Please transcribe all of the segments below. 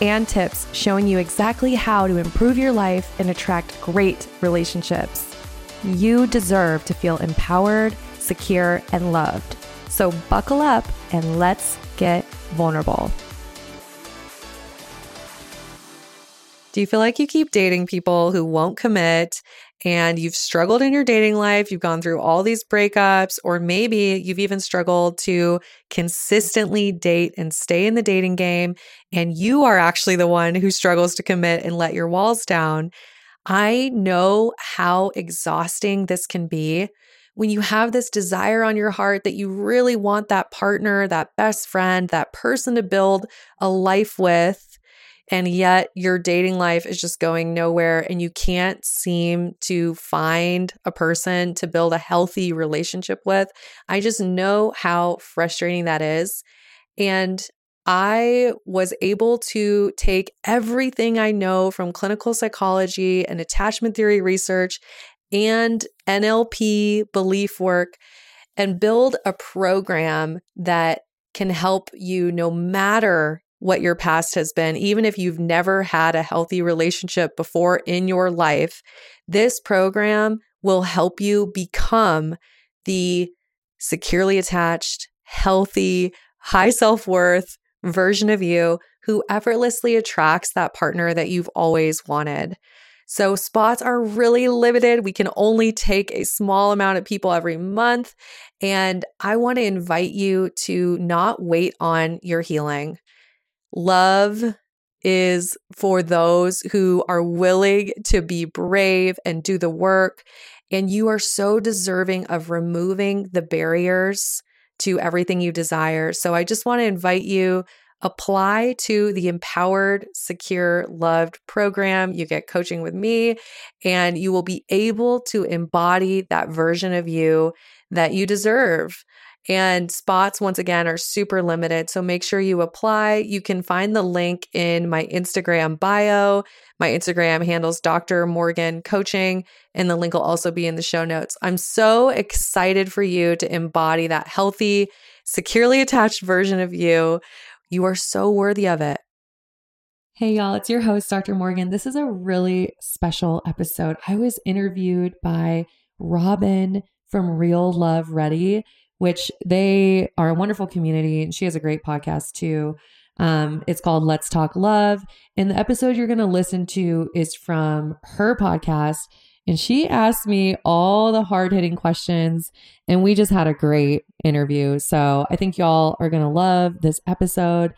and tips showing you exactly how to improve your life and attract great relationships. You deserve to feel empowered, secure, and loved. So buckle up and let's get vulnerable. Do you feel like you keep dating people who won't commit and you've struggled in your dating life? You've gone through all these breakups, or maybe you've even struggled to consistently date and stay in the dating game, and you are actually the one who struggles to commit and let your walls down. I know how exhausting this can be when you have this desire on your heart that you really want that partner, that best friend, that person to build a life with and yet your dating life is just going nowhere and you can't seem to find a person to build a healthy relationship with. I just know how frustrating that is. And I was able to take everything I know from clinical psychology and attachment theory research and NLP belief work and build a program that can help you no matter what your past has been, even if you've never had a healthy relationship before in your life, this program will help you become the securely attached, healthy, high self worth version of you who effortlessly attracts that partner that you've always wanted. So, spots are really limited. We can only take a small amount of people every month. And I want to invite you to not wait on your healing. Love is for those who are willing to be brave and do the work. And you are so deserving of removing the barriers to everything you desire. So I just want to invite you apply to the empowered secure loved program you get coaching with me and you will be able to embody that version of you that you deserve and spots, once again, are super limited. So make sure you apply. You can find the link in my Instagram bio. My Instagram handles Dr. Morgan Coaching, and the link will also be in the show notes. I'm so excited for you to embody that healthy, securely attached version of you. You are so worthy of it. Hey, y'all, it's your host, Dr. Morgan. This is a really special episode. I was interviewed by Robin from Real Love Ready which they are a wonderful community. And she has a great podcast too. Um, it's called Let's Talk Love. And the episode you're going to listen to is from her podcast. And she asked me all the hard hitting questions. And we just had a great interview. So I think y'all are going to love this episode.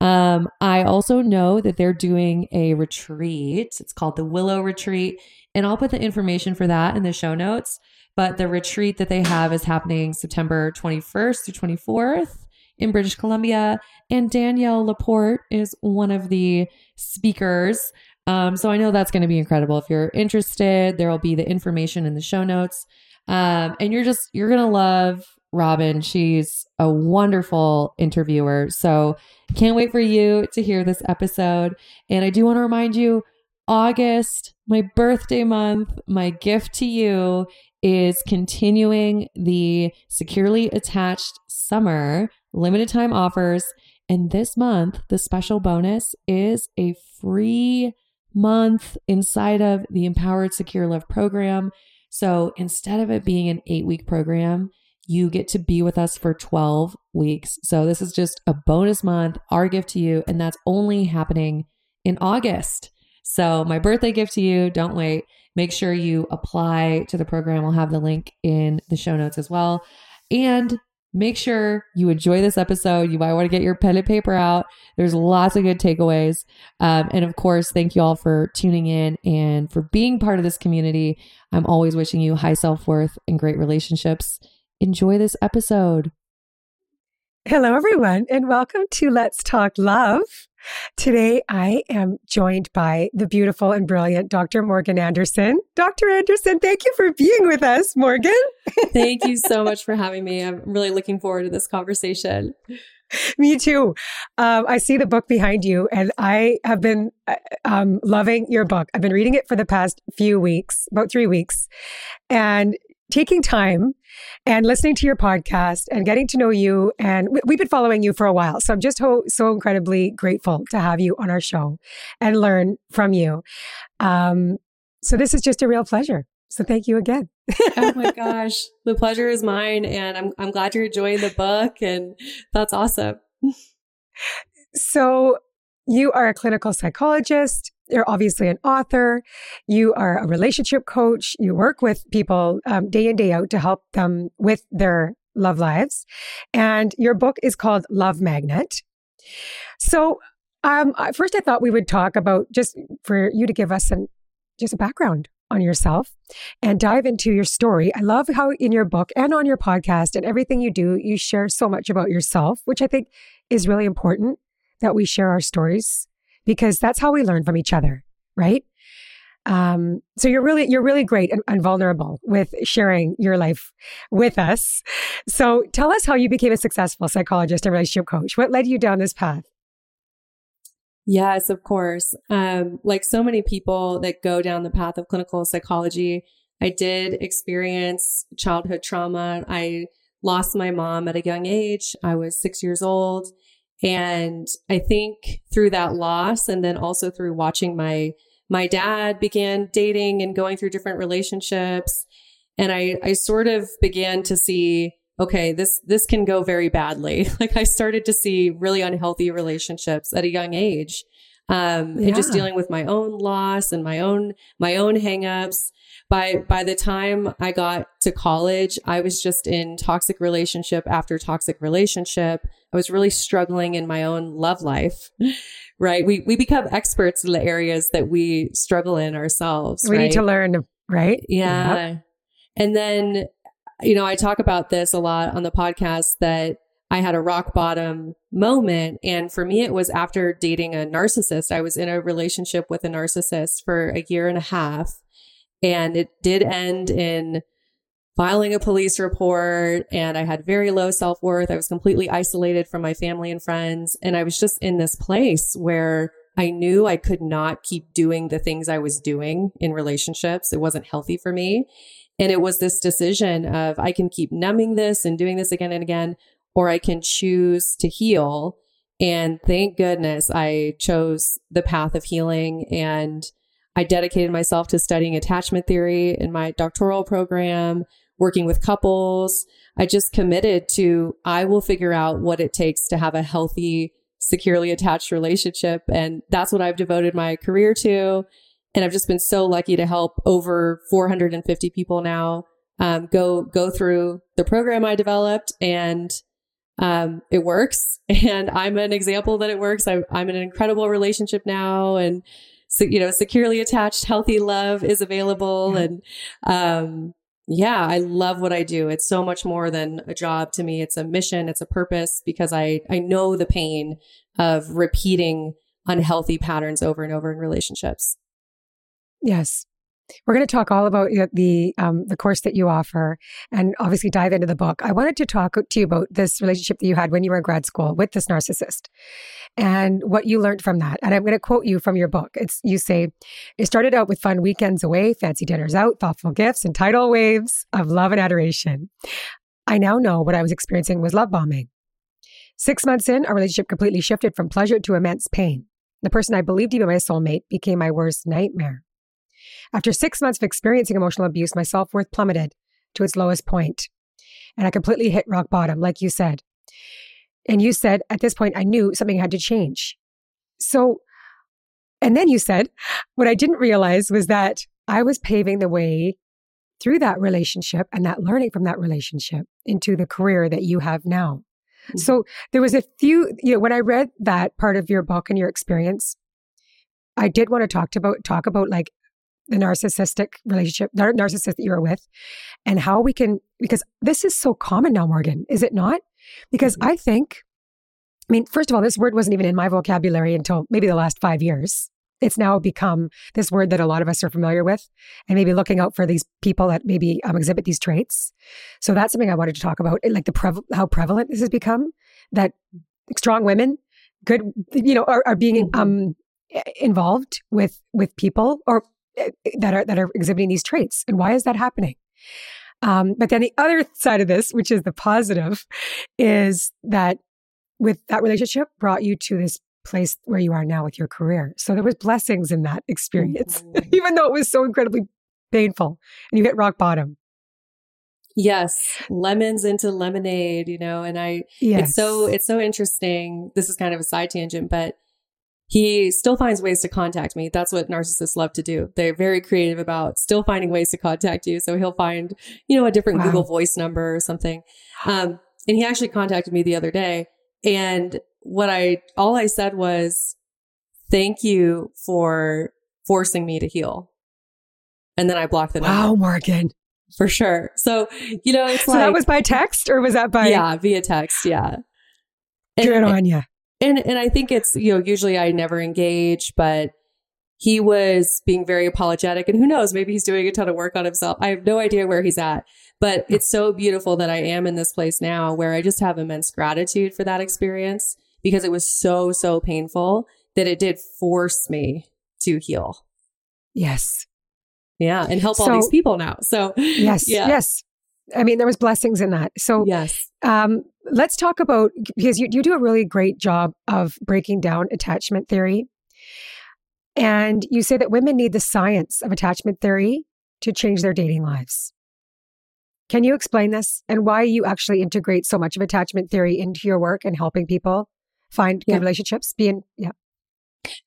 Um, I also know that they're doing a retreat. It's called the Willow Retreat. And I'll put the information for that in the show notes. But the retreat that they have is happening September 21st through 24th in British Columbia. And Danielle LaPorte is one of the speakers. Um, so I know that's going to be incredible. If you're interested, there will be the information in the show notes. Um, and you're just, you're going to love Robin. She's a wonderful interviewer. So can't wait for you to hear this episode. And I do want to remind you August, my birthday month, my gift to you is continuing the securely attached summer limited time offers. And this month, the special bonus is a free month inside of the Empowered Secure Love program. So instead of it being an eight week program, you get to be with us for 12 weeks. So this is just a bonus month, our gift to you. And that's only happening in August. So my birthday gift to you, don't wait. Make sure you apply to the program. I'll have the link in the show notes as well. And make sure you enjoy this episode. You might want to get your pen and paper out. There's lots of good takeaways. Um, and of course, thank you all for tuning in and for being part of this community. I'm always wishing you high self worth and great relationships. Enjoy this episode. Hello, everyone, and welcome to Let's Talk Love. Today, I am joined by the beautiful and brilliant Dr. Morgan Anderson. Dr. Anderson, thank you for being with us, Morgan. thank you so much for having me. I'm really looking forward to this conversation. Me too. Um, I see the book behind you, and I have been uh, um, loving your book. I've been reading it for the past few weeks, about three weeks, and taking time and listening to your podcast and getting to know you. And we've been following you for a while. So I'm just ho- so incredibly grateful to have you on our show and learn from you. Um, so this is just a real pleasure. So thank you again. oh my gosh. The pleasure is mine. And I'm, I'm glad you're enjoying the book. And that's awesome. so you are a clinical psychologist. You're obviously an author. You are a relationship coach. You work with people um, day in, day out to help them with their love lives. And your book is called Love Magnet. So, um, first, I thought we would talk about just for you to give us just a background on yourself and dive into your story. I love how in your book and on your podcast and everything you do, you share so much about yourself, which I think is really important that we share our stories because that's how we learn from each other, right? Um, so you're really you're really great and, and, vulnerable with sharing your life with us. So tell us how you became a successful psychologist and relationship coach. What led you down this path? Yes, of course. Um, like so many people that go down the path of clinical psychology, I did experience childhood trauma. I lost my mom at a young age. I was six years old. And I think through that loss and then also through watching my, my dad began dating and going through different relationships. And I, I sort of began to see, okay, this, this can go very badly. Like I started to see really unhealthy relationships at a young age. Um, yeah. and just dealing with my own loss and my own, my own hangups by by the time I got to college, I was just in toxic relationship after toxic relationship. I was really struggling in my own love life. Right? We we become experts in the areas that we struggle in ourselves. We right? need to learn, right? Yeah. Yep. And then you know, I talk about this a lot on the podcast that I had a rock bottom moment. And for me, it was after dating a narcissist. I was in a relationship with a narcissist for a year and a half. And it did end in filing a police report and I had very low self worth. I was completely isolated from my family and friends. And I was just in this place where I knew I could not keep doing the things I was doing in relationships. It wasn't healthy for me. And it was this decision of I can keep numbing this and doing this again and again, or I can choose to heal. And thank goodness I chose the path of healing and I dedicated myself to studying attachment theory in my doctoral program, working with couples. I just committed to, I will figure out what it takes to have a healthy, securely attached relationship. And that's what I've devoted my career to. And I've just been so lucky to help over 450 people now um, go go through the program I developed, and um, it works. And I'm an example that it works. I, I'm in an incredible relationship now, and so, you know, securely attached, healthy love is available. And, um, yeah, I love what I do. It's so much more than a job to me. It's a mission. It's a purpose because I, I know the pain of repeating unhealthy patterns over and over in relationships. Yes. We're going to talk all about the um, the course that you offer, and obviously dive into the book. I wanted to talk to you about this relationship that you had when you were in grad school with this narcissist, and what you learned from that. And I'm going to quote you from your book. It's you say, "It started out with fun weekends away, fancy dinners out, thoughtful gifts, and tidal waves of love and adoration. I now know what I was experiencing was love bombing. Six months in, our relationship completely shifted from pleasure to immense pain. The person I believed to be my soulmate became my worst nightmare." After six months of experiencing emotional abuse, my self worth plummeted to its lowest point, and I completely hit rock bottom, like you said. And you said at this point, I knew something had to change. So, and then you said, what I didn't realize was that I was paving the way through that relationship and that learning from that relationship into the career that you have now. Mm-hmm. So there was a few, you know, when I read that part of your book and your experience, I did want to talk about talk about like the narcissistic relationship, nar- narcissist that you're with, and how we can, because this is so common now, Morgan, is it not? Because mm-hmm. I think I mean, first of all, this word wasn't even in my vocabulary until maybe the last five years. It's now become this word that a lot of us are familiar with, and maybe looking out for these people that maybe um, exhibit these traits. So that's something I wanted to talk about, like the prev- how prevalent this has become. That strong women, good, you know, are, are being mm-hmm. um, involved with with people or that are that are exhibiting these traits, and why is that happening? Um, but then the other side of this, which is the positive, is that with that relationship brought you to this place where you are now with your career. So there was blessings in that experience, mm-hmm. even though it was so incredibly painful and you hit rock bottom. Yes, lemons into lemonade, you know, and I yes. it's so it's so interesting. This is kind of a side tangent, but he still finds ways to contact me. That's what narcissists love to do. They're very creative about still finding ways to contact you. So he'll find, you know, a different wow. Google voice number or something. Um, and he actually contacted me the other day and what I, all I said was, thank you for forcing me to heal. And then I blocked the number. Wow, Morgan. For sure. So, you know, it's so like. that was by text or was that by? Yeah, via text. Yeah. And, Good on you. And, and I think it's, you know, usually I never engage, but he was being very apologetic and who knows, maybe he's doing a ton of work on himself. I have no idea where he's at, but it's so beautiful that I am in this place now where I just have immense gratitude for that experience because it was so, so painful that it did force me to heal. Yes. Yeah. And help so, all these people now. So, yes. Yeah. Yes. I mean, there was blessings in that. So, yes. Um, let's talk about because you, you do a really great job of breaking down attachment theory. And you say that women need the science of attachment theory to change their dating lives. Can you explain this and why you actually integrate so much of attachment theory into your work and helping people find yeah. good relationships being yeah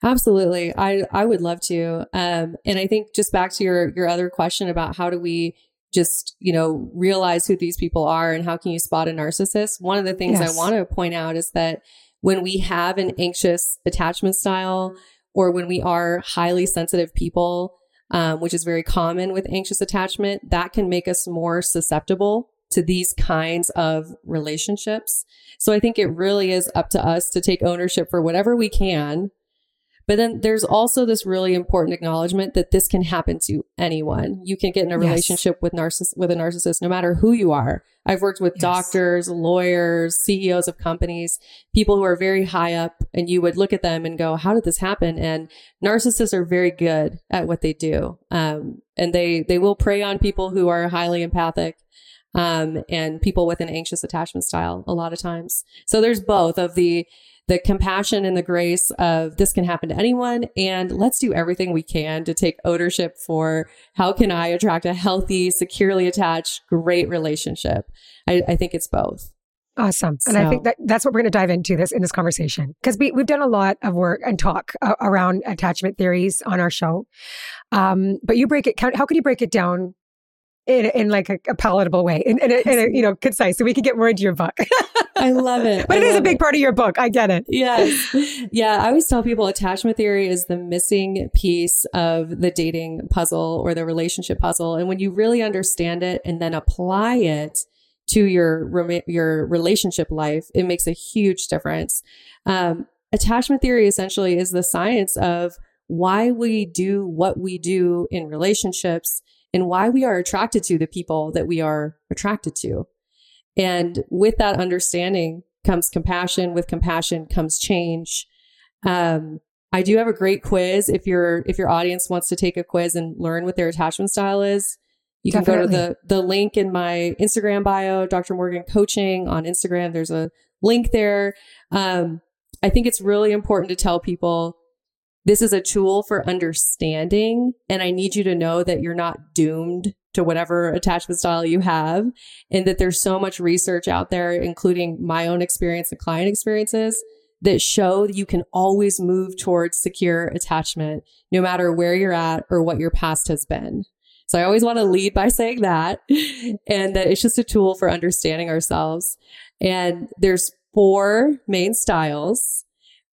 absolutely i i would love to um and i think just back to your your other question about how do we just you know realize who these people are and how can you spot a narcissist one of the things yes. i want to point out is that when we have an anxious attachment style or when we are highly sensitive people um, which is very common with anxious attachment that can make us more susceptible to these kinds of relationships. So I think it really is up to us to take ownership for whatever we can. But then there's also this really important acknowledgement that this can happen to anyone. You can get in a relationship with narciss- with a narcissist no matter who you are. I've worked with yes. doctors, lawyers, CEOs of companies, people who are very high up and you would look at them and go, how did this happen? And narcissists are very good at what they do. Um, and they, they will prey on people who are highly empathic um, and people with an anxious attachment style a lot of times. So there's both of the the compassion and the grace of this can happen to anyone and let's do everything we can to take ownership for how can I attract a healthy, securely attached, great relationship. I, I think it's both. Awesome. And so. I think that that's what we're going to dive into this in this conversation because we, we've done a lot of work and talk uh, around attachment theories on our show. Um, but you break it, how can you break it down in, in like a, a palatable way, in, in, a, in, a, you know concise, so we can get more into your book. I love it, but I it is a big it. part of your book. I get it. Yes, yeah. I always tell people attachment theory is the missing piece of the dating puzzle or the relationship puzzle, and when you really understand it and then apply it to your your relationship life, it makes a huge difference. Um, attachment theory essentially is the science of why we do what we do in relationships and why we are attracted to the people that we are attracted to. And with that understanding comes compassion. With compassion comes change. Um, I do have a great quiz. If your if your audience wants to take a quiz and learn what their attachment style is, you Definitely. can go to the the link in my Instagram bio, Dr. Morgan Coaching on Instagram. There's a link there. Um, I think it's really important to tell people this is a tool for understanding. And I need you to know that you're not doomed to whatever attachment style you have and that there's so much research out there, including my own experience and client experiences that show that you can always move towards secure attachment no matter where you're at or what your past has been. So I always want to lead by saying that and that it's just a tool for understanding ourselves. And there's four main styles.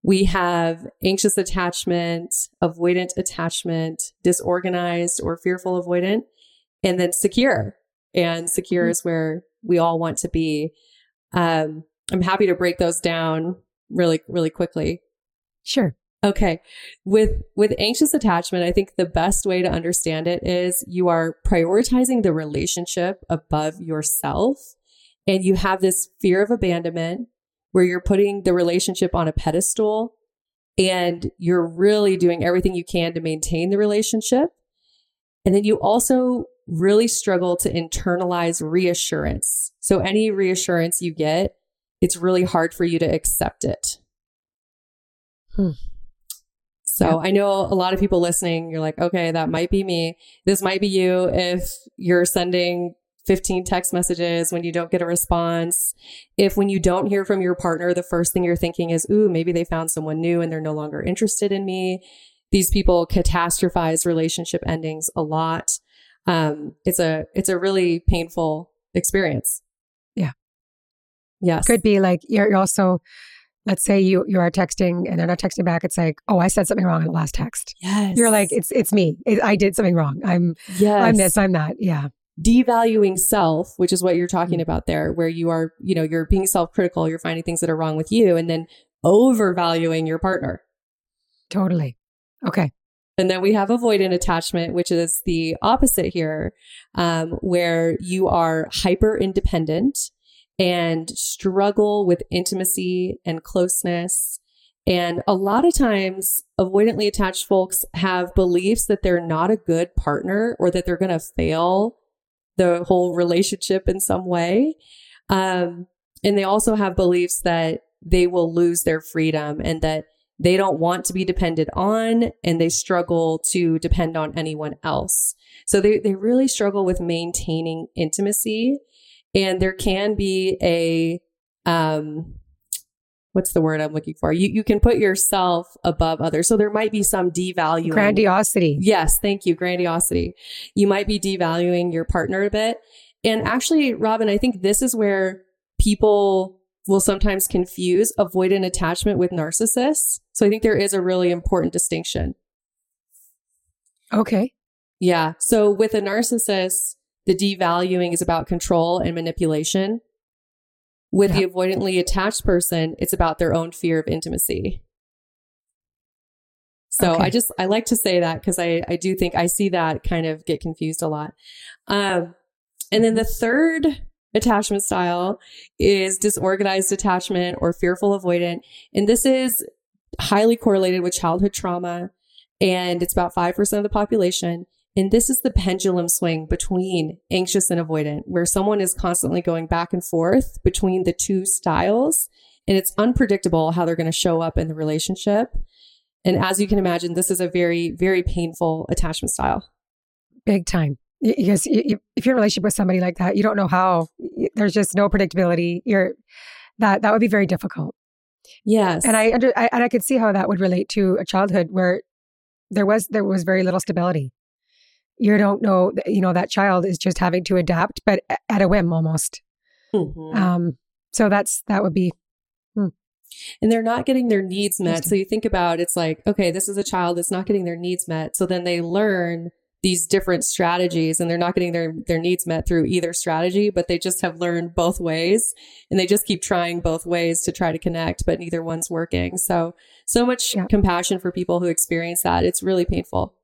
We have anxious attachment, avoidant attachment, disorganized or fearful avoidant, and then secure. And secure mm-hmm. is where we all want to be. Um, I'm happy to break those down really, really quickly. Sure. Okay. With with anxious attachment, I think the best way to understand it is you are prioritizing the relationship above yourself and you have this fear of abandonment where you're putting the relationship on a pedestal and you're really doing everything you can to maintain the relationship. And then you also really struggle to internalize reassurance. So any reassurance you get, it's really hard for you to accept it. Hmm. So yeah. I know a lot of people listening, you're like, okay, that might be me. This might be you if you're sending 15 text messages when you don't get a response. If when you don't hear from your partner, the first thing you're thinking is, ooh, maybe they found someone new and they're no longer interested in me. These people catastrophize relationship endings a lot. Um, it's a, it's a really painful experience. Yeah. Yes. Could be like you're also, let's say you you are texting and they're not texting back. It's like, oh, I said something wrong in the last text. Yes. You're like, it's it's me. It, I did something wrong. I'm yes. I'm this. I'm that. Yeah devaluing self, which is what you're talking mm. about there, where you are, you know, you're being self critical, you're finding things that are wrong with you, and then overvaluing your partner. Totally. Okay. And then we have avoidant attachment, which is the opposite here, um, where you are hyper independent and struggle with intimacy and closeness. And a lot of times, avoidantly attached folks have beliefs that they're not a good partner or that they're going to fail the whole relationship in some way. Um, and they also have beliefs that they will lose their freedom and that they don't want to be depended on and they struggle to depend on anyone else. So they, they really struggle with maintaining intimacy. And there can be a, um, what's the word I'm looking for? You you can put yourself above others. So there might be some devaluing grandiosity. Yes, thank you, grandiosity. You might be devaluing your partner a bit. And actually, Robin, I think this is where people will sometimes confuse avoidant attachment with narcissists. So I think there is a really important distinction. Okay. Yeah. So with a narcissist, the devaluing is about control and manipulation. With the avoidantly attached person, it's about their own fear of intimacy. So okay. I just, I like to say that because I, I do think I see that kind of get confused a lot. Um, and then the third attachment style is disorganized attachment or fearful avoidant. And this is highly correlated with childhood trauma. And it's about 5% of the population. And this is the pendulum swing between anxious and avoidant, where someone is constantly going back and forth between the two styles. And it's unpredictable how they're going to show up in the relationship. And as you can imagine, this is a very, very painful attachment style. Big time. Because if you're in a relationship with somebody like that, you don't know how. There's just no predictability. You're that that would be very difficult. Yes, and I, under, I and I could see how that would relate to a childhood where there was there was very little stability you don't know, you know, that child is just having to adapt, but at a whim almost. Mm-hmm. Um, so that's, that would be. Hmm. And they're not getting their needs met. So you think about it's like, okay, this is a child that's not getting their needs met. So then they learn these different strategies and they're not getting their, their needs met through either strategy, but they just have learned both ways and they just keep trying both ways to try to connect, but neither one's working. So, so much yeah. compassion for people who experience that. It's really painful.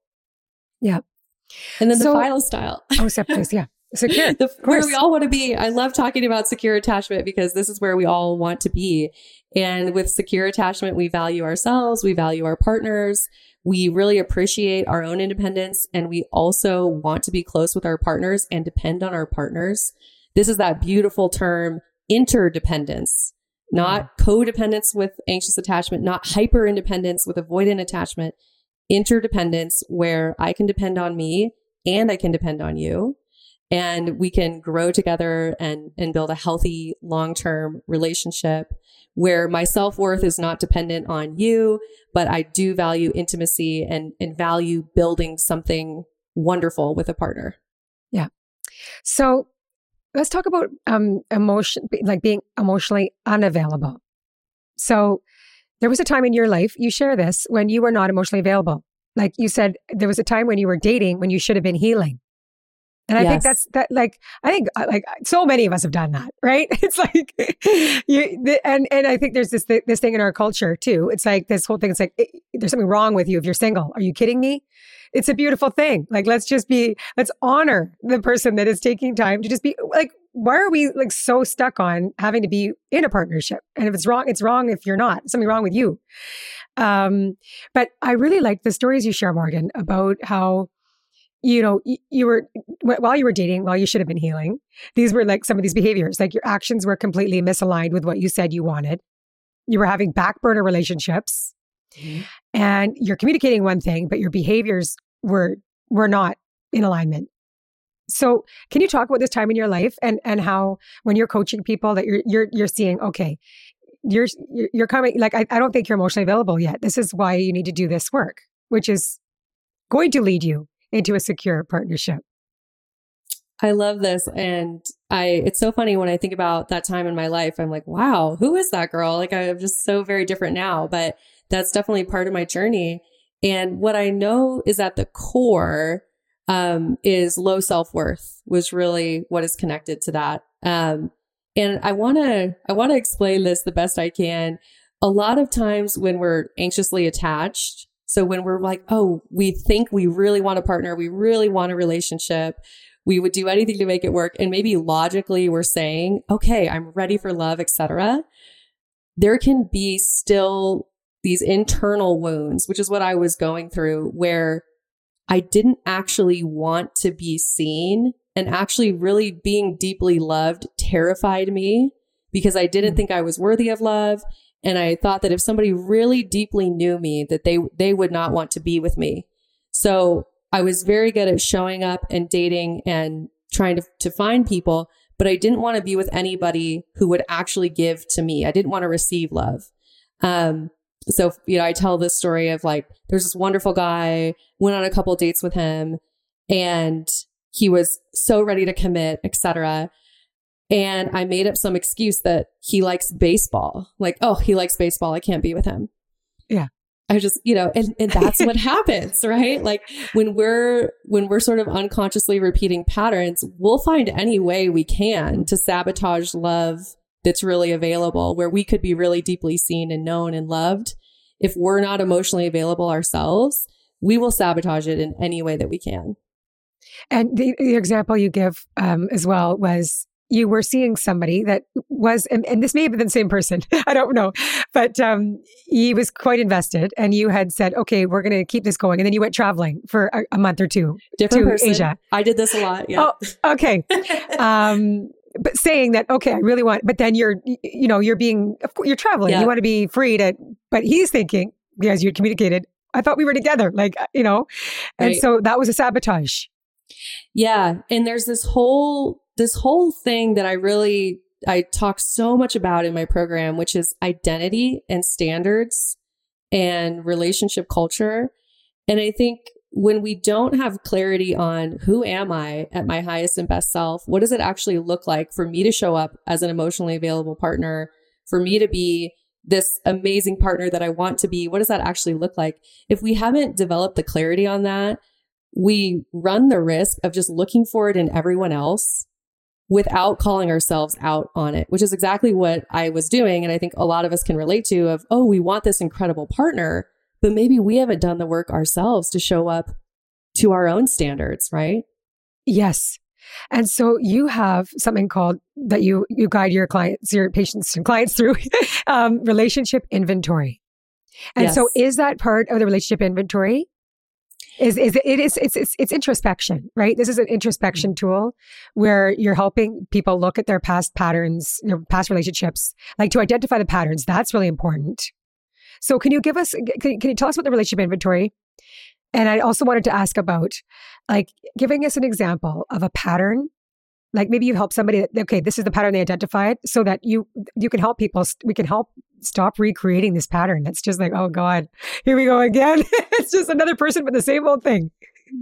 Yeah. And then so, the final style. Oh, please, yeah. Secure. the, where we all want to be. I love talking about secure attachment because this is where we all want to be. And with secure attachment, we value ourselves, we value our partners, we really appreciate our own independence, and we also want to be close with our partners and depend on our partners. This is that beautiful term, interdependence, not mm. codependence with anxious attachment, not hyper independence with avoidant attachment, interdependence where I can depend on me and I can depend on you. And we can grow together and, and build a healthy long term relationship where my self worth is not dependent on you, but I do value intimacy and, and value building something wonderful with a partner. Yeah. So let's talk about um, emotion, like being emotionally unavailable. So there was a time in your life, you share this, when you were not emotionally available. Like you said, there was a time when you were dating when you should have been healing. And I Yes. think that's that. Like I think uh, like so many of us have done that, right? It's like you the, and and I think there's this this thing in our culture too. It's like this whole thing. It's like eh, there's something wrong with you if you're single. Are you kidding me? It's a beautiful thing. Like let's just be let's honor the person that is taking time to just be like. Why are we like so stuck on having to be in a partnership? And if it's wrong, it's wrong if you're not. Something wrong with you. Um, but I really like the stories you share, Morgan, about how you know y- you were wh- while you were dating, while you should have been healing. These were like some of these behaviors, like your actions were completely misaligned with what you said you wanted. You were having back burner relationships, and you're communicating one thing, but your behaviors were were not in alignment. So, can you talk about this time in your life and and how when you're coaching people that you're you're you're seeing okay, you're you're coming like I, I don't think you're emotionally available yet. This is why you need to do this work, which is going to lead you into a secure partnership. I love this. And I, it's so funny when I think about that time in my life, I'm like, wow, who is that girl? Like, I'm just so very different now, but that's definitely part of my journey. And what I know is at the core, um, is low self worth was really what is connected to that. Um, and I want to, I want to explain this the best I can. A lot of times when we're anxiously attached, so when we're like, oh, we think we really want a partner, we really want a relationship, we would do anything to make it work and maybe logically we're saying okay i'm ready for love etc there can be still these internal wounds which is what i was going through where i didn't actually want to be seen and actually really being deeply loved terrified me because i didn't think i was worthy of love and i thought that if somebody really deeply knew me that they they would not want to be with me so I was very good at showing up and dating and trying to, to find people, but I didn't want to be with anybody who would actually give to me. I didn't want to receive love. Um, so, you know, I tell this story of like, there's this wonderful guy, went on a couple dates with him and he was so ready to commit, etc. And I made up some excuse that he likes baseball. Like, oh, he likes baseball. I can't be with him. Yeah. I just, you know, and, and that's what happens, right? Like when we're, when we're sort of unconsciously repeating patterns, we'll find any way we can to sabotage love that's really available where we could be really deeply seen and known and loved. If we're not emotionally available ourselves, we will sabotage it in any way that we can. And the, the example you give um, as well was you were seeing somebody that was, and, and this may have been the same person, I don't know, but um, he was quite invested, and you had said, "Okay, we're going to keep this going," and then you went traveling for a, a month or two Different to person. Asia. I did this a lot. Yeah. Oh, okay. um, but saying that, okay, I really want, but then you're, you know, you're being, of course, you're traveling. Yeah. You want to be free to, but he's thinking, because you communicated, I thought we were together, like, uh, you know, and Right. so that was a sabotage. Yeah. And there's this whole, this whole thing that I really, I talk so much about in my program, which is identity and standards and relationship culture. And I think when we don't have clarity on who am I at my highest and best self, what does it actually look like for me to show up as an emotionally available partner, for me to be this amazing partner that I want to be? What does that actually look like? If we haven't developed the clarity on that, we run the risk of just looking for it in everyone else without calling ourselves out on it, which is exactly what I was doing. And I think a lot of us can relate to of, oh, we want this incredible partner, but maybe we haven't done the work ourselves to show up to our own standards, right? Yes. And so you have something called that you you guide your clients, your patients and clients through um, relationship inventory. And so is that part of the relationship inventory? Is is it is it's it's it's introspection, right? This is an introspection tool where you're helping people look at their past patterns, their past relationships, like to identify the patterns. That's really important. So can you give us can, can you tell us about the relationship inventory? And I also wanted to ask about like giving us an example of a pattern. Like maybe you help somebody that okay, this is the pattern they identified, so that you you can help people. We can help stop recreating this pattern. That's just like, oh God, here we go again. it's just another person, but the same old thing.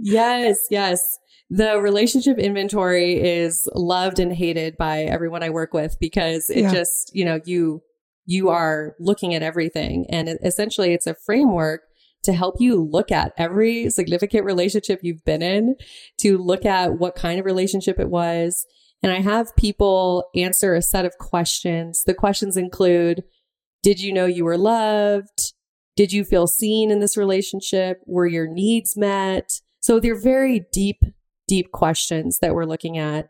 Yes, yes. The relationship inventory is loved and hated by everyone I work with because it Yeah. just, you know, you you are looking at everything and essentially it's a framework to help you look at every significant relationship you've been in, to look at what kind of relationship it was. And I have people answer a set of questions. The questions include, did you know you were loved? Did you feel seen in this relationship? Were your needs met? So they're very deep, deep questions that we're looking at.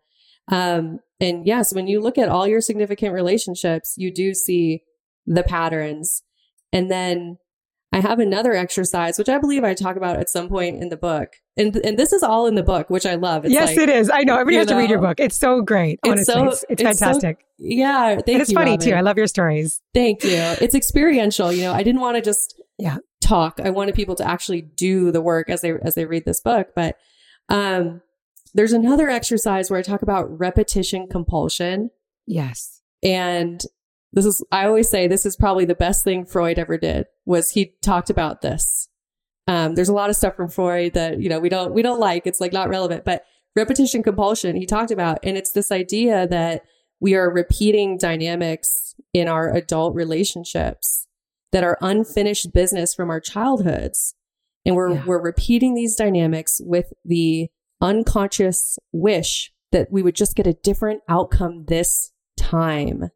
Um, and yes, when you look at all your significant relationships, you do see the patterns. And then I have another exercise, which I believe I talk about at some point in the book. And, and this is all in the book, which I love. It's yes, like, it is. I know. Everybody has know, to read your book. It's so great. Honestly, it's, so, it's, it's, it's fantastic. So, yeah. Thank and it's you, funny Robin. too. I love your stories. Thank you. It's experiential. You know, I didn't want to just yeah. talk. I wanted people to actually do the work as they, as they read this book. But, um, there's another exercise where I talk about repetition compulsion. Yes. And this is, I always say this is probably the best thing Freud ever did was he talked about this. Um, there's a lot of stuff from Freud that, you know, we don't, we don't like. It's like not relevant, but repetition compulsion he talked about. And it's this idea that we are repeating dynamics in our adult relationships that are unfinished business from our childhoods. And we're, yeah. we're repeating these dynamics with the unconscious wish that we would just get a different outcome this time.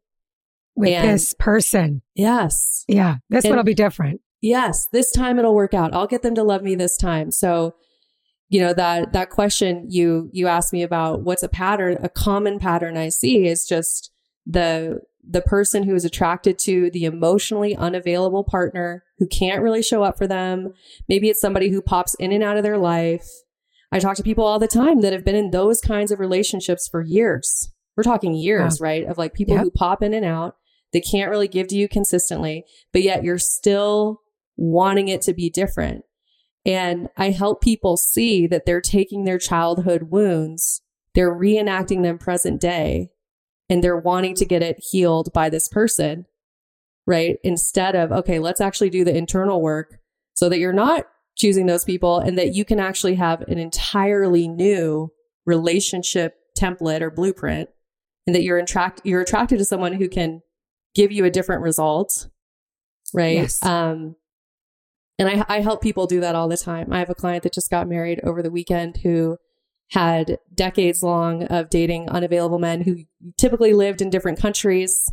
With and this person. Yes. Yeah. This one will be different. Yes. This time it'll work out. I'll get them to love me this time. So, you know, that, that question you, you asked me about what's a pattern, a common pattern I see is just the, the person who is attracted to the emotionally unavailable partner who can't really show up for them. Maybe it's somebody who pops in and out of their life I talk to people all the time that have been in those kinds of relationships for years. We're talking years, wow. right? Of like people yep. who pop in and out. They can't really give to you consistently, but yet you're still wanting it to be different. And I help people see that they're taking their childhood wounds, they're reenacting them present day, and they're wanting to get it healed by this person, right? Instead of, okay, let's actually do the internal work so that you're not choosing those people and that you can actually have an entirely new relationship template or blueprint and that you're attract you're attracted to someone who can give you a different result right? Yes. um and I, I help people do that all the time. I have a client that just got married over the weekend who had decades long of dating unavailable men who typically lived in different countries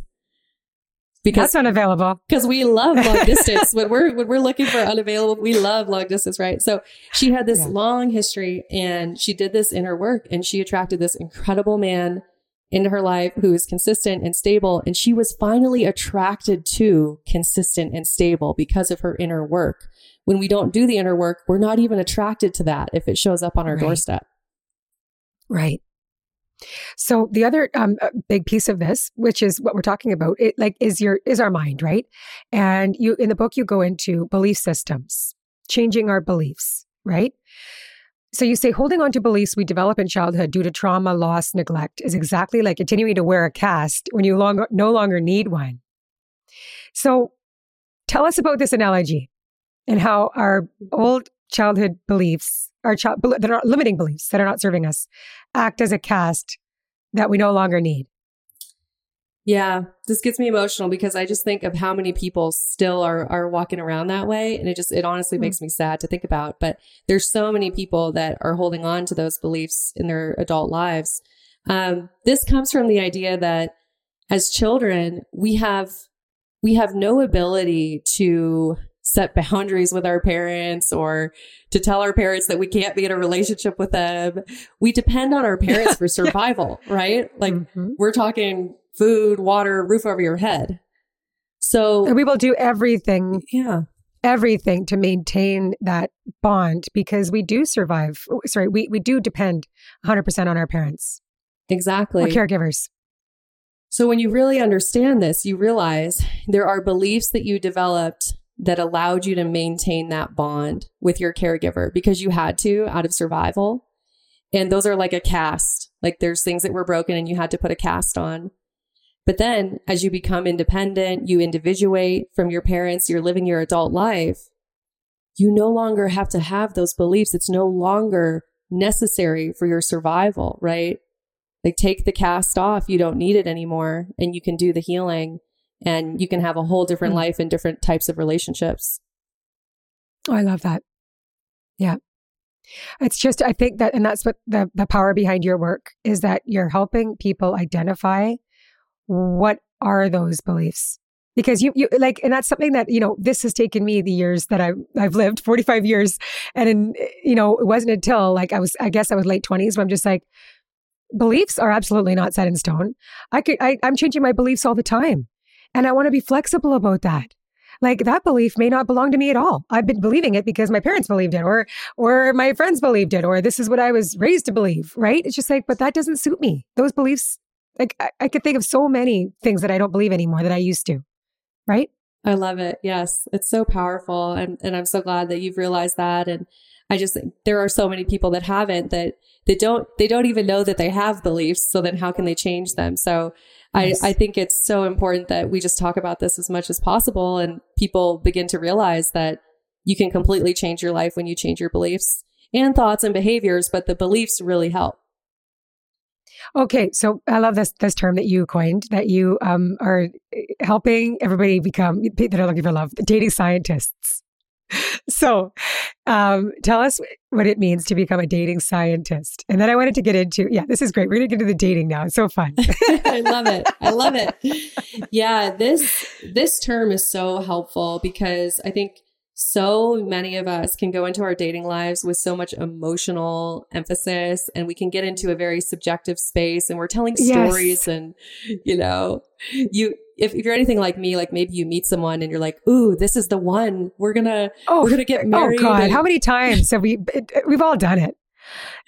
because that's unavailable. because we love long distance. When we're when we're looking for unavailable we love long distance right? So she had this yeah. long history and she did this inner work and she attracted this incredible man into her life who is consistent and stable and she was finally attracted to consistent and stable because of her inner work when we don't do the inner work we're not even attracted to that if it shows up on our right. doorstep right so the other um, big piece of this, which is what we're talking about, it like is your is our mind, right? And you in the book you go into belief systems, changing our beliefs, right? So you say holding on to beliefs we develop in childhood due to trauma, loss, neglect is exactly like continuing to wear a cast when you long, no longer need one. So tell us about this analogy and how our old childhood beliefs our child that are limiting beliefs that are not serving us act as a cast that we no longer need. Yeah, this gets me emotional because I just think of how many people still are are walking around that way and it just it honestly mm makes me sad to think about, but there's so many people that are holding on to those beliefs in their adult lives. Um, this comes from the idea that as children, we have we have no ability to set boundaries with our parents or to tell our parents that we can't be in a relationship with them. We depend on our parents for survival, right? Like mm-hmm. we're talking food, water, roof over your head. So and we will do everything. Yeah. Everything to maintain that bond because we do survive. Oh, sorry, we, we do depend 100% on our parents. Exactly. Or caregivers. So when you really understand this, you realize there are beliefs that you developed that allowed you to maintain that bond with your caregiver because you had to out of survival. And those are like a cast. Like there's things that were broken and you had to put a cast on. But then as you become independent, you individuate from your parents, you're living your adult life, you no longer have to have those beliefs. It's no longer necessary for your survival, right? Like take the cast off. You don't need it anymore and you can do the healing and you can have a whole different mm life and different types of relationships. Oh, I love that. Yeah. It's just, I think that, and that's what the, the power behind your work is that you're helping people identify what are those beliefs? Because you, you like and that's something that you know this has taken me the years that I've, I've lived 45 years. And in, you know it wasn't until like i was i guess i was late 20s where i'm just like beliefs are absolutely not set in stone. I could I, i'm changing my beliefs all the time. And i want to be flexible about that. Like that belief may not belong to me at all. I've been believing it because my parents believed it or or my friends believed it or this is what i was raised to believe right? It's just like but that doesn't suit me. Those beliefs like I, I could think of so many things that i don't believe anymore that i used to right? I love it. Yes. It's so powerful. And, and I'm so glad that you've realized that. And I just, there are so many people that haven't that, they don't, they don't even know that they have beliefs. So then how can they change them? So yes. I, I think it's so important that we just talk about this as much as possible and people begin to realize that you can completely change your life when you change your beliefs and thoughts and behaviors, but the beliefs really help. Okay, so I love this this term that you coined that you um, are helping everybody become that are looking for love, dating scientists. So, um, tell us what it means to become a dating scientist, and then I wanted to get into yeah, this is great. We're going to get into the dating now. It's so fun. I love it. I love it. Yeah, this this term is so helpful because I think so many of us can go into our dating lives with so much emotional emphasis and we can get into a very subjective space and we're telling stories yes. and you know you if, if you're anything like me like maybe you meet someone and you're like ooh this is the one we're gonna oh, we're gonna get oh, married oh god and- how many times have we it, we've all done it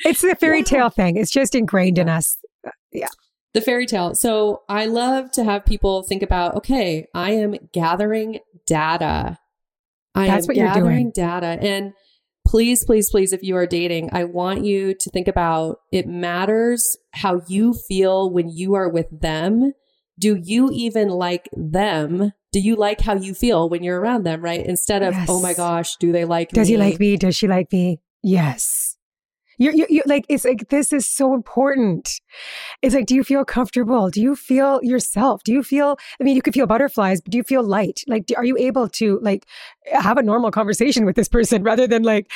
it's the fairy yeah. tale thing it's just ingrained in us uh, yeah the fairy tale. So I love to have people think about, okay, I am gathering data I That's what gathering you're doing. data. And please, please, please, if you are dating, I want you to think about it matters how you feel when you are with them. Do you even like them? Do you like how you feel when you're around them, right? Instead of, yes. oh my gosh, do they like me? Does me? he like me? Does she like me? Yes. You're, you you like, it's like, this is so important. It's like, do you feel comfortable? Do you feel yourself? Do you feel, I mean, you could feel butterflies, but do you feel light? Like, do, are you able to like have a normal conversation with this person rather than like,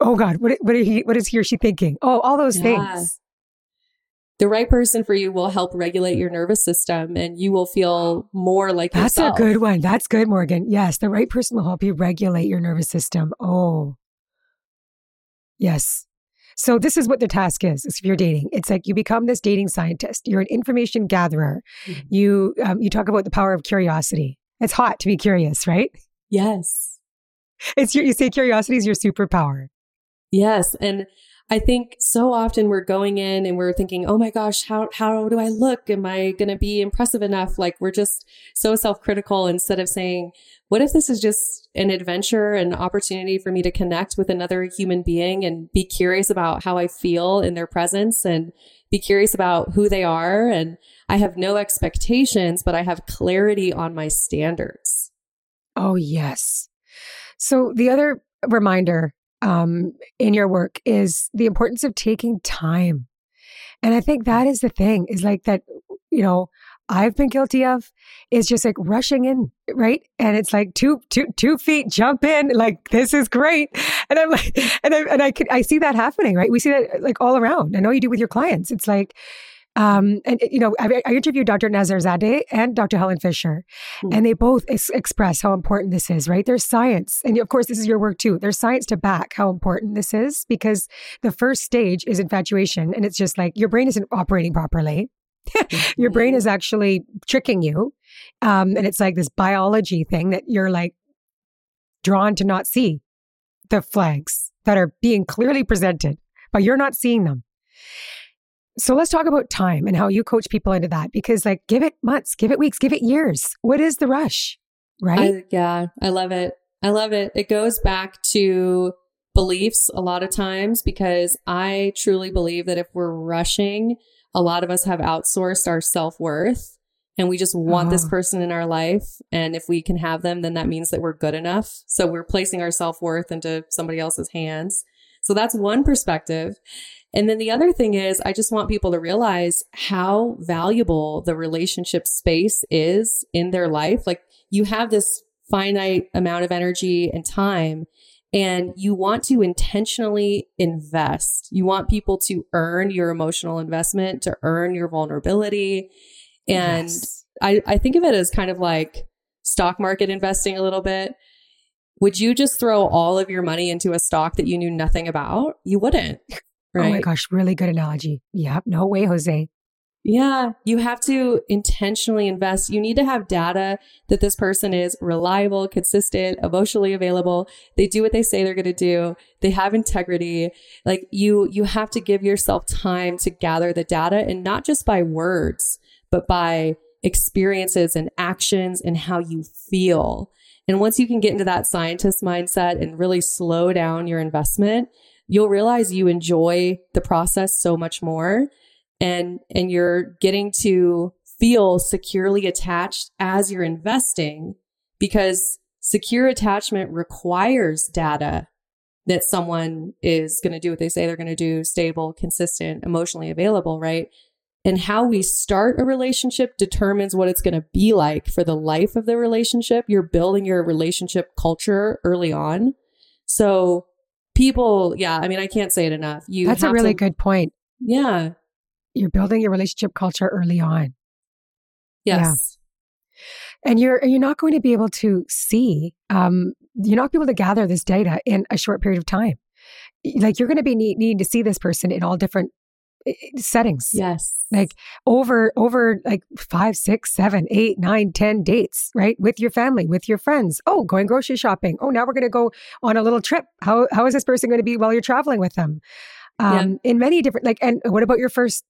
oh God, what, what, he, what is he or she thinking? Oh, all those yeah. things. The right person for you will help regulate your nervous system and you will feel more like That's yourself. a good one. That's good, Morgan. Yes, the right person will help you regulate your nervous system. Oh, yes. So this is what the task is, if you're dating. It's like you become this dating scientist. You're an information gatherer. Mm-hmm. You um, you talk about the power of curiosity. It's hot to be curious, right? Yes. It's your, you say curiosity is your superpower. Yes, and I think so often we're going in and we're thinking, "Oh my gosh, how how do I look? Am I going to be impressive enough?" Like we're just so self-critical instead of saying, "What if this is just an adventure, an opportunity for me to connect with another human being and be curious about how I feel in their presence and be curious about who they are and I have no expectations, but I have clarity on my standards." Oh, yes. So the other reminder um, in your work is the importance of taking time. And I think that is the thing is like that, you know, I've been guilty of is just like rushing in, right? And it's like two, two, two feet jump in, like this is great. And I'm like, and I, and I could, I see that happening, right? We see that like all around. I know you do with your clients. It's like, um, and you know, I, I, interviewed Dr. Nazarzadeh and Dr. Helen Fisher, mm-hmm. and they both ex- express how important this is. Right? There's science, and of course, this is your work too. There's science to back how important this is because the first stage is infatuation, and it's just like your brain isn't operating properly. your brain is actually tricking you, um, and it's like this biology thing that you're like drawn to not see the flags that are being clearly presented, but you're not seeing them. So let's talk about time and how you coach people into that because, like, give it months, give it weeks, give it years. What is the rush? Right? I, yeah, I love it. I love it. It goes back to beliefs a lot of times because I truly believe that if we're rushing, a lot of us have outsourced our self worth and we just want oh. this uh-huh. person in our life. And if we can have them, then that means that we're good enough. So we're placing our self worth into somebody else's hands. So that's one perspective. And then the other thing is, I just want people to realize how valuable the relationship space is in their life. Like you have this finite amount of energy and time. And you want to intentionally invest. You want people to earn your emotional investment, to earn your vulnerability. And yes. I, I think of it as kind of like stock market investing a little bit. Would you just throw all of your money into a stock that you knew nothing about? You wouldn't. Right? Oh my gosh, really good analogy. Yep. No way, Jose. Yeah, you have to intentionally invest. You need to have data that this person is reliable, consistent, emotionally available. They do what they say they're going to do. They have integrity. Like you, you have to give yourself time to gather the data and not just by words, but by experiences and actions and how you feel. And once you can get into that scientist mindset and really slow down your investment, you'll realize you enjoy the process so much more and and you're getting to feel securely attached as you're investing because secure attachment requires data that someone is going to do what they say they're going to do stable consistent emotionally available right? And how we start a relationship determines what it's going to be like for the life of the relationship. You're building your relationship culture early on. So people yeah i mean i can't say it enough you that's a really to, good point yeah you're building your relationship culture early on. Yes. Yeah. And you're you're not going to be able to see um you're not able to gather this data in a short period of time. Like you're going to be need, needing to see this person in all different settings. Yes. Like over over like five, six, seven, eight, nine, ten dates, right? With your family, with your friends. Oh, going grocery shopping. Oh, now we're gonna go on a little trip. How how is this person going to be while you're traveling with them? Um, yeah. in many different like and what about your first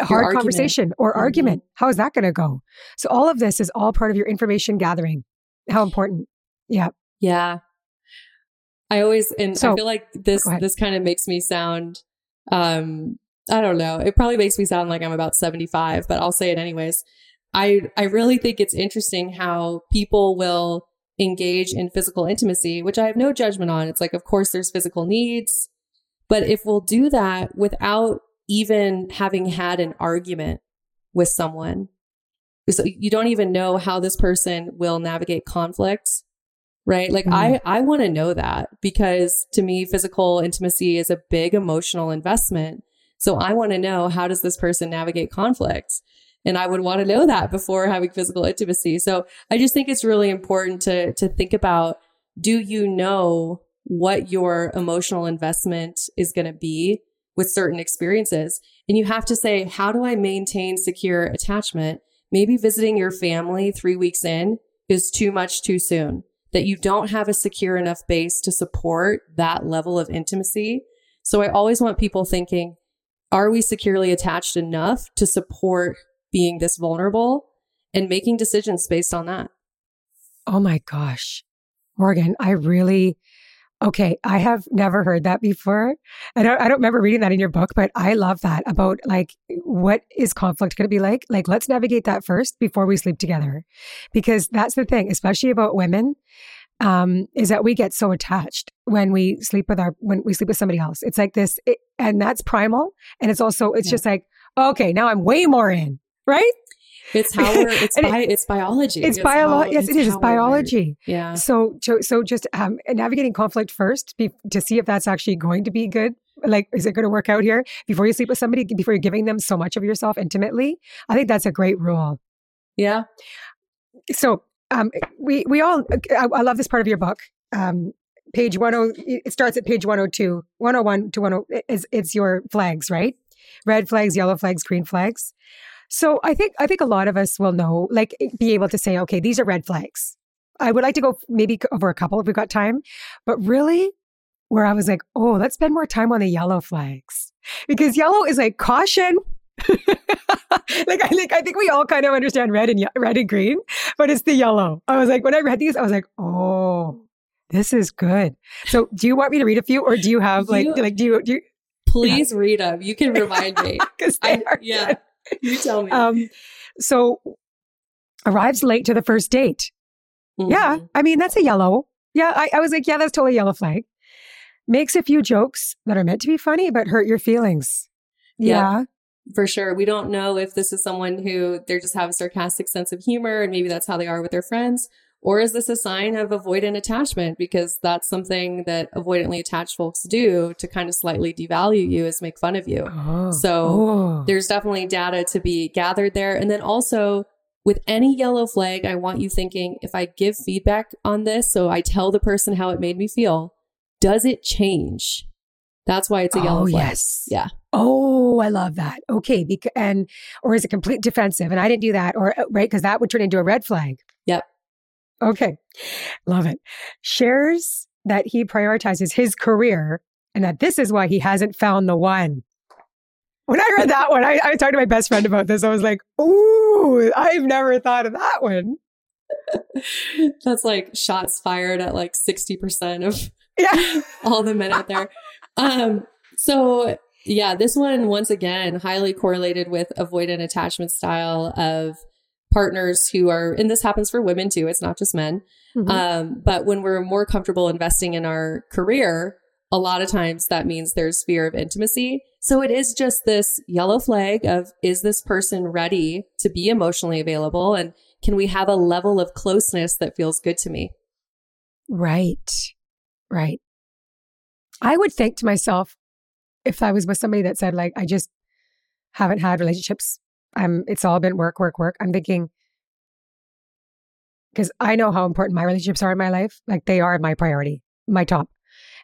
hard conversation or mm-hmm. argument. How is that going to go? So all of this is all part of your information gathering. How important. Yeah. Yeah. I always and so, I feel like this this kind of makes me sound um I don't know. It probably makes me sound like I'm about 75, but I'll say it anyways. I I really think it's interesting how people will engage in physical intimacy, which I have no judgment on. It's like of course there's physical needs, but if we'll do that without even having had an argument with someone. So you don't even know how this person will navigate conflicts, right? Like mm I, I want to know that because to me, physical intimacy is a big emotional investment. So I want to know how does this person navigate conflicts? And I would want to know that before having physical intimacy. So I just think it's really important to, to think about, do you know what your emotional investment is going to be with certain experiences. And you have to say, how do I maintain secure attachment? Maybe visiting your family three weeks in is too much too soon, that you don't have a secure enough base to support that level of intimacy. So I always want people thinking, are we securely attached enough to support being this vulnerable and making decisions based on that? Oh my gosh. Morgan, I really Okay, I have never heard that before. I don't I don't remember reading that in your book, but I love that about like what is conflict going to be like? Like let's navigate that first before we sleep together. Because that's the thing, especially about women, um, is that we get so attached when we sleep with our when we sleep with somebody else. It's like this it, and that's primal and it's also it's yeah. just like okay, now I'm way more in, right? It's how we're, it's, bi- it, it's biology. It's, it's biology. Yes, it is. It's biology. Yeah. So, so just um, navigating conflict first be- to see if that's actually going to be good. Like, is it going to work out here before you sleep with somebody, before you're giving them so much of yourself intimately? I think that's a great rule. Yeah. So, um, we, we all, I, I love this part of your book. Um, page 10 it starts at page 102 101 to 10 it's, it's your flags right red flags yellow flags green flags so I think I think a lot of us will know, like, eh, be able to say, okay, these are red flags. I would like to go maybe over a couple if we've got time, but really, where I was like, oh, let's spend more time on the yellow flags because yellow is like caution. like I think I think we all kind of understand red and red and green, but it's the yellow. I was like, when I read these, I was like, oh, this is good. So, do you want me to read a few, or do you have like you, like do you do? You, please yeah. read them. You can remind me because yeah. You tell me. Um, so arrives late to the first date. Mm-hmm. Yeah, I mean that's a yellow. Yeah, I, I was like, yeah, that's totally yellow flag. Makes a few jokes that are meant to be funny but hurt your feelings. Yeah. yeah. For sure. We don't know if this is someone who they just have a sarcastic sense of humor and maybe that's how they are with their friends, Or is this a sign of avoidant attachment? Because that's something that avoidantly attached folks do to kind of slightly devalue you is make fun of you. Oh. So Oh. there's definitely data to be gathered there. And then also with any yellow flag, I want you thinking if I give feedback on this, so I tell the person how it made me feel, does it change? That's why it's a yellow oh, flag. yes. Yeah. Oh, I love that. Okay. Bec- and, or is it complete defensive? And I didn't do that, or, uh, right? Because that would turn into a red flag. Yep. Okay. Love it. Shares that he prioritizes his career and that this is why he hasn't found the one. When I read that one, I, I talked to my best friend about this. I was like, ooh, I've never thought of that one. That's like shots fired at like 60% of Yeah. all the men out there. Um, so yeah, this one once again highly correlated with avoidant attachment style of partners who are, and this happens for women too. It's not just men. Mhm. Um, but when we're more comfortable investing in our career, a lot of times that means there's fear of intimacy. So it is just this yellow flag of is this person ready to be emotionally available? And can we have a level of closeness that feels good to me? Right. Right. I would think to myself, if I was with somebody that said, like, I just haven't had relationships, I'm it's all been work, work, work. I'm thinking, because I know how important my relationships are in my life. Like they are my priority, my top.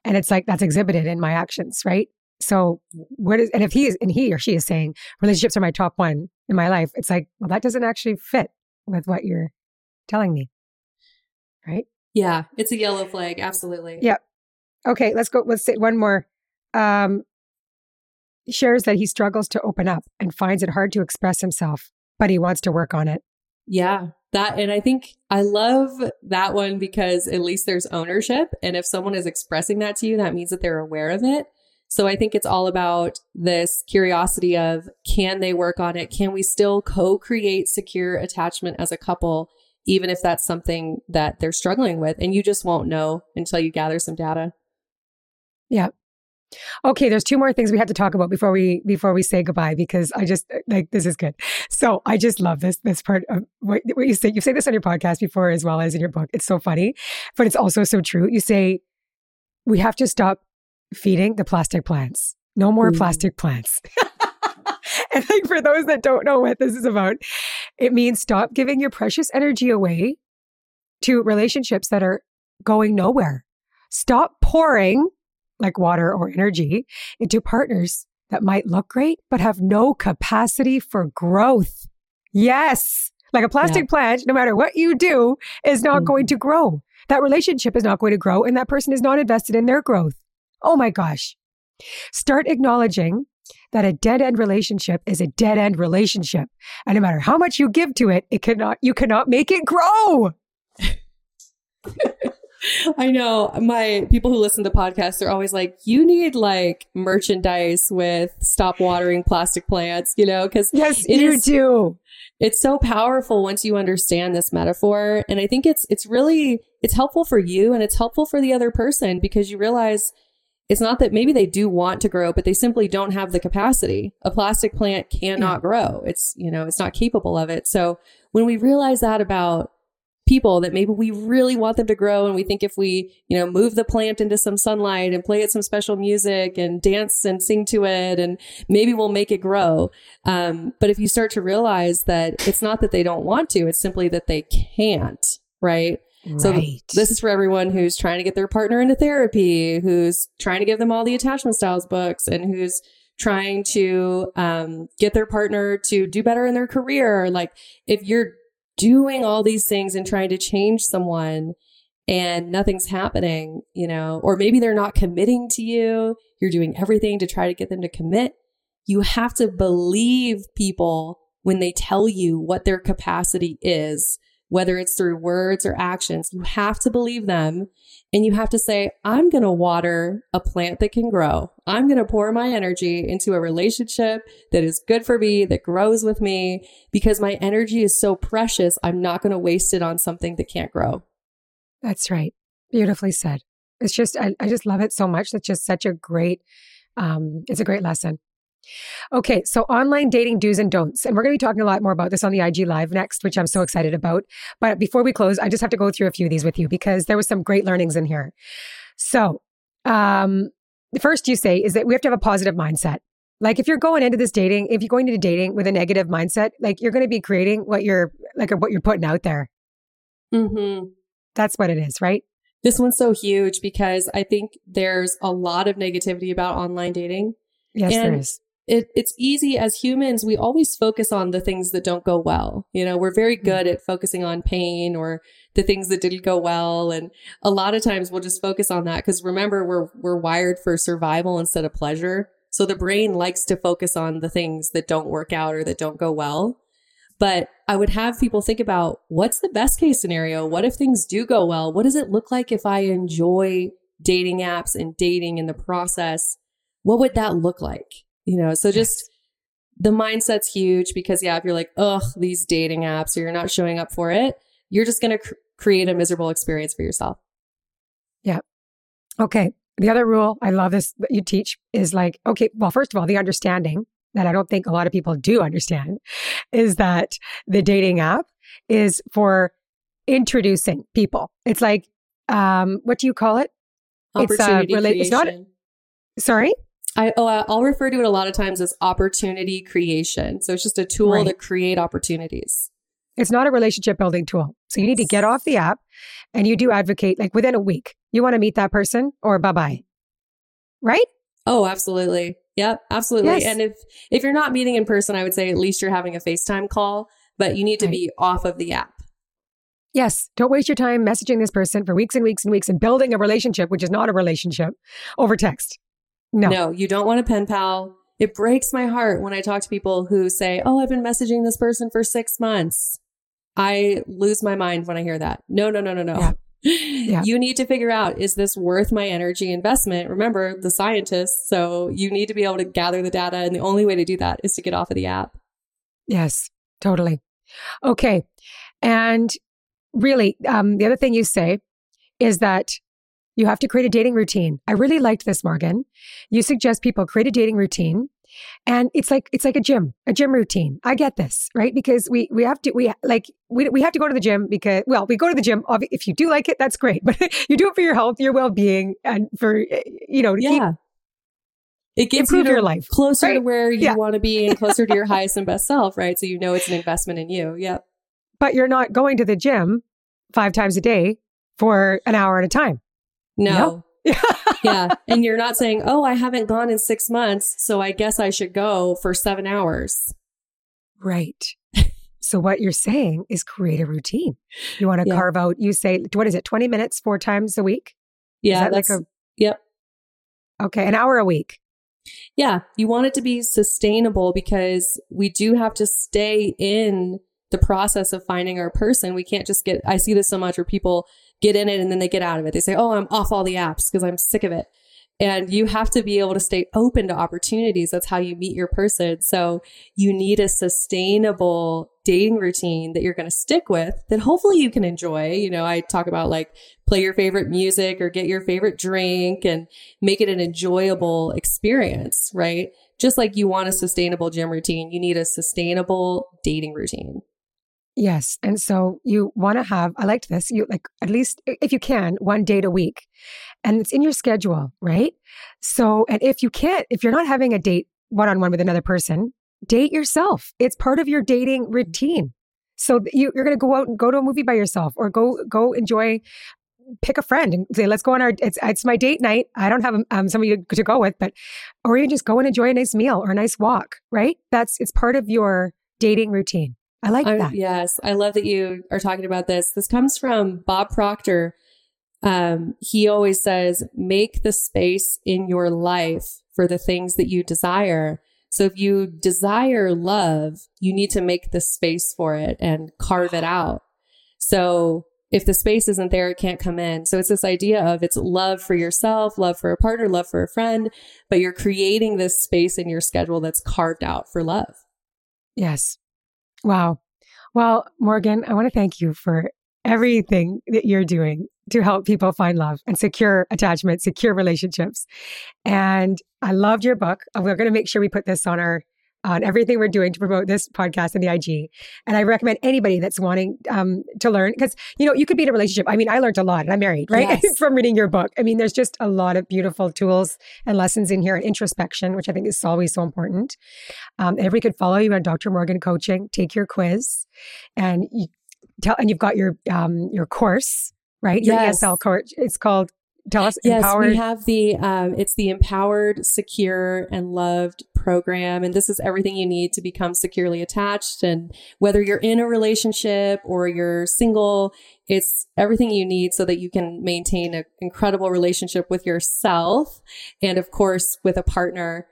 And it's like that's exhibited in my actions, right? So what is and if he is and he or she is saying relationships are my top one in my life, it's like, well, that doesn't actually fit with what you're telling me. Right? Yeah, it's a yellow flag. Absolutely. Yeah. Okay, let's go. Let's say one more. Um, shares that he struggles to open up and finds it hard to express himself, but he wants to work on it. Yeah, that, and I think I love that one because at least there's ownership. And if someone is expressing that to you, that means that they're aware of it. So I think it's all about this curiosity of can they work on it? Can we still co create secure attachment as a couple, even if that's something that they're struggling with? And you just won't know until you gather some data. Okay, there's two more things we have to talk about before we before we say goodbye because I just like this is good. So I just love this this part of what, what you say. You say this on your podcast before as well as in your book. It's so funny, but it's also so true. You say we have to stop feeding the plastic plants. No more Mm. plastic plants. and like for those that don't know what this is about, it means stop giving your precious energy away to relationships that are going nowhere. Stop pouring like water or energy into partners that might look great, but have no capacity for growth. Yes. Like a plastic plant, no matter what you do, is not going mm-hmm. to grow. That relationship is not going to grow, and that person is not invested in their growth. Oh my gosh. Start acknowledging that a dead end relationship is a dead end relationship. And no matter how much you give to it, it cannot, you cannot make it grow. I know my people who listen to podcasts are always like, you need like merchandise with stop watering plastic plants, you know, because Yes, It you is- do. it's so powerful once you understand this metaphor. And I think it's, it's really, it's helpful for you and it's helpful for the other person because you realize it's not that maybe they do want to grow, but they simply don't have the capacity. A plastic plant cannot grow. It's, you know, it's not capable of it. So when we realize that about people that maybe we really want them to grow and we think if we, you know, move the plant into some sunlight and play it some special music and dance and sing to it and maybe we'll make it grow. Um, but if you start to realize that it's not that they don't want to, it's simply that they can't, right? So right. This is for everyone who's trying to get their partner into therapy, who's trying to give them all the attachment styles books, and who's trying to um, get their partner to do better in their career. Like if you're doing all these things and trying to change someone and nothing's happening, you know, or maybe they're not committing to you, you're doing everything to try to get them to commit. You have to believe people when they tell you what their capacity is whether it's through words or actions, you have to believe them and you have to say, I'm going to water a plant that can grow. I'm going to pour my energy into a relationship that is good for me, that grows with me because my energy is so precious. I'm not going to waste it on something that can't grow. That's right. Beautifully said. It's just, I, I just love it so much. It's just such a great, um, it's a great lesson. Okay, so online dating do's and don'ts. And we're going to be talking a lot more about this on the IG Live next, which I'm so excited about. But before we close, I just have to go through a few of these with you because there was some great learnings in here. So, um, the first you say is that we have to have a positive mindset. Like if you're going into this dating, if you're going into dating with a negative mindset, like you're going to be creating what you're like what you're putting out there. Mm-hmm. That's what it is, right? This one's so huge because I think there's a lot of negativity about online dating. Yes, And there is. It, it's easy as humans, we always focus on the things that don't go well. You know, we're very mm-hmm. good at focusing on pain or the things that didn't go well. And a lot of times we'll just focus on that because remember, we're, we're wired for survival instead of pleasure. So the brain likes to focus on the things that don't work out or that don't go well. But I would have people think about what's the best case scenario? What if things do go well? What does it look like if I enjoy dating apps and dating in the process? What would that look like? You know, so just the mindset's huge because, yeah, if you're like, ugh, these dating apps, or you're not showing up for it, you're just going to cr- create a miserable experience for yourself. Yeah. Okay. The other rule, I love this that you teach is like, okay, well, first of all, the understanding that I don't think a lot of people do understand is that the dating app is for introducing people. It's like, um, what do you call it? It's, uh, Opportunity rela- it's not- creation. Sorry? I, oh, uh, I'll refer to it a lot of times as opportunity creation. So it's just a tool Right. to create opportunities. It's not a relationship building tool. So you need to get off the app and you do advocate like within a week. You want to meet that person or bye bye. Right? Oh, absolutely. Yep, absolutely. Yes. And if if you're not meeting in person, I would say at least you're having a FaceTime call, but you need to Right. be off of the app. Yes. Don't waste your time messaging this person for weeks and weeks and weeks and building a relationship, which is not a relationship, over text. No. No, you don't want a pen pal. It breaks my heart when I talk to people who say, "Oh, I've been messaging this person for 6 months." I lose my mind when I hear that. No, no, no, no, no. Yeah. You need to figure out is this worth my energy investment? Remember, the scientists, so you need to be able to gather the data and the only way to do that is to get off of the app. Yes, totally. Okay. And really, um, the other thing you say is that you have to create a dating routine. I really liked this, Morgan. You suggest people create a dating routine. And it's like it's like a gym, a gym routine. I get this, right? Because we we have to we like we we have to go to the gym because well, we go to the gym. If you do like it, that's great. But you do it for your health, your well being, and for you know to keep Yeah. It gets improve you to your life. closer to where you Yeah. want to be and closer to your highest and best self, right? So you know it's an investment in you. Yep. But you're not going to the gym five times a day for an hour at a time. No. yeah. And you're not saying, oh, I haven't gone in six months, so I guess I should go for seven hours. Right. so what you're saying is create a routine. You want to Yeah. carve out, you say, what is it, 20 minutes, four times a week? Yeah. is that like a, yep. okay, an hour a week. Yeah. You want it to be sustainable because we do have to stay in the process of finding our person. We can't just get, I see this so much where people get in it and then they get out of it. They say, Oh, I'm off all the apps because I'm sick of it. And you have to be able to stay open to opportunities. That's how you meet your person. So you need a sustainable dating routine that you're going to stick with that hopefully you can enjoy. You know, I talk about like play your favorite music or get your favorite drink and make it an enjoyable experience, right? Just like you want a sustainable gym routine, you need a sustainable dating routine. Yes. And so you want to have, I liked this, you like at least if you can, one date a week. And it's in your schedule, right? So, and if you can't, if you're not having a date one on one with another person, date yourself. It's part of your dating routine. So you, you're going to go out and go to a movie by yourself or go, go enjoy, pick a friend and say, let's go on our, it's, it's my date night. I don't have um, somebody to, to go with, but, or you just go and enjoy a nice meal or a nice walk, right? That's, it's part of your dating routine. I like I- that. yes, I love that you are talking about this. This comes from Bob Proctor. Um, he always says, make the space in your life for the things that you desire. So if you desire love, you need to make the space for it and carve it out. So if the space isn't there, it can't come in. So it's this idea of it's love for yourself, love for a partner, love for a friend, but you're creating this space in your schedule that's carved out for love. Yes. Wow. Well, Morgan, I want to thank you for everything that you're doing to help people find love and secure attachment, secure relationships. And I loved your book. We're going to make sure we put this on our on everything we're doing to promote this podcast and the IG. And I recommend anybody that's wanting um, to learn because you know you could be in a relationship. I mean, I learned a lot, and I'm married, right, yes. from reading your book. I mean, there's just a lot of beautiful tools and lessons in here, and introspection, which I think is always so important. Um, everybody could follow you on Dr. Morgan Coaching, take your quiz, and you tell, and you've got your um, your course right? Your yes. ESL course. It's called tell us yes empowered. we have the um, it's the empowered secure and loved program and this is everything you need to become securely attached and whether you're in a relationship or you're single it's everything you need so that you can maintain an incredible relationship with yourself and of course with a partner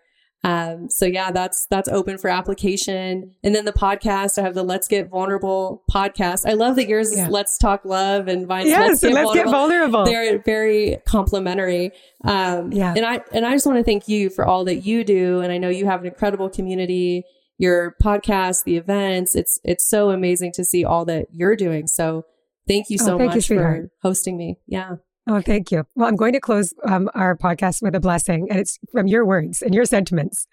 um, so yeah, that's that's open for application. And then the podcast, I have the Let's Get Vulnerable podcast. I love that yours yeah. is Let's Talk Love and Vine's yes, Let's, Get, let's vulnerable. get vulnerable. They're very complementary. Um, yeah. And I and I just want to thank you for all that you do. And I know you have an incredible community. Your podcast, the events, it's it's so amazing to see all that you're doing. So thank you oh, so oh, thank much you, for hosting me. Yeah. Oh, thank you. Well, I'm going to close um, our podcast with a blessing, and it's from your words and your sentiments.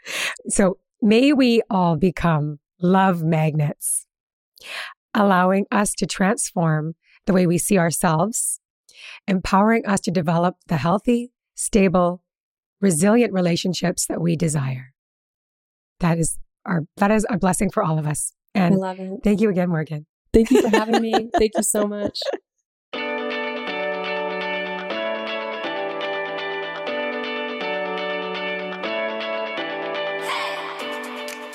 So may we all become love magnets, allowing us to transform the way we see ourselves, empowering us to develop the healthy, stable, resilient relationships that we desire. That is our that is a blessing for all of us. And I love it. Thank you again, Morgan. Thank you for having me. thank you so much.